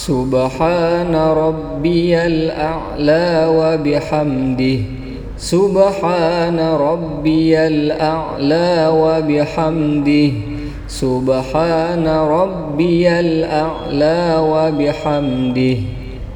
سبحان ربي الأعلى وبحمده. سبحان ربي الأعلى وبحمده. سبحان ربي الأعلى وبحمده.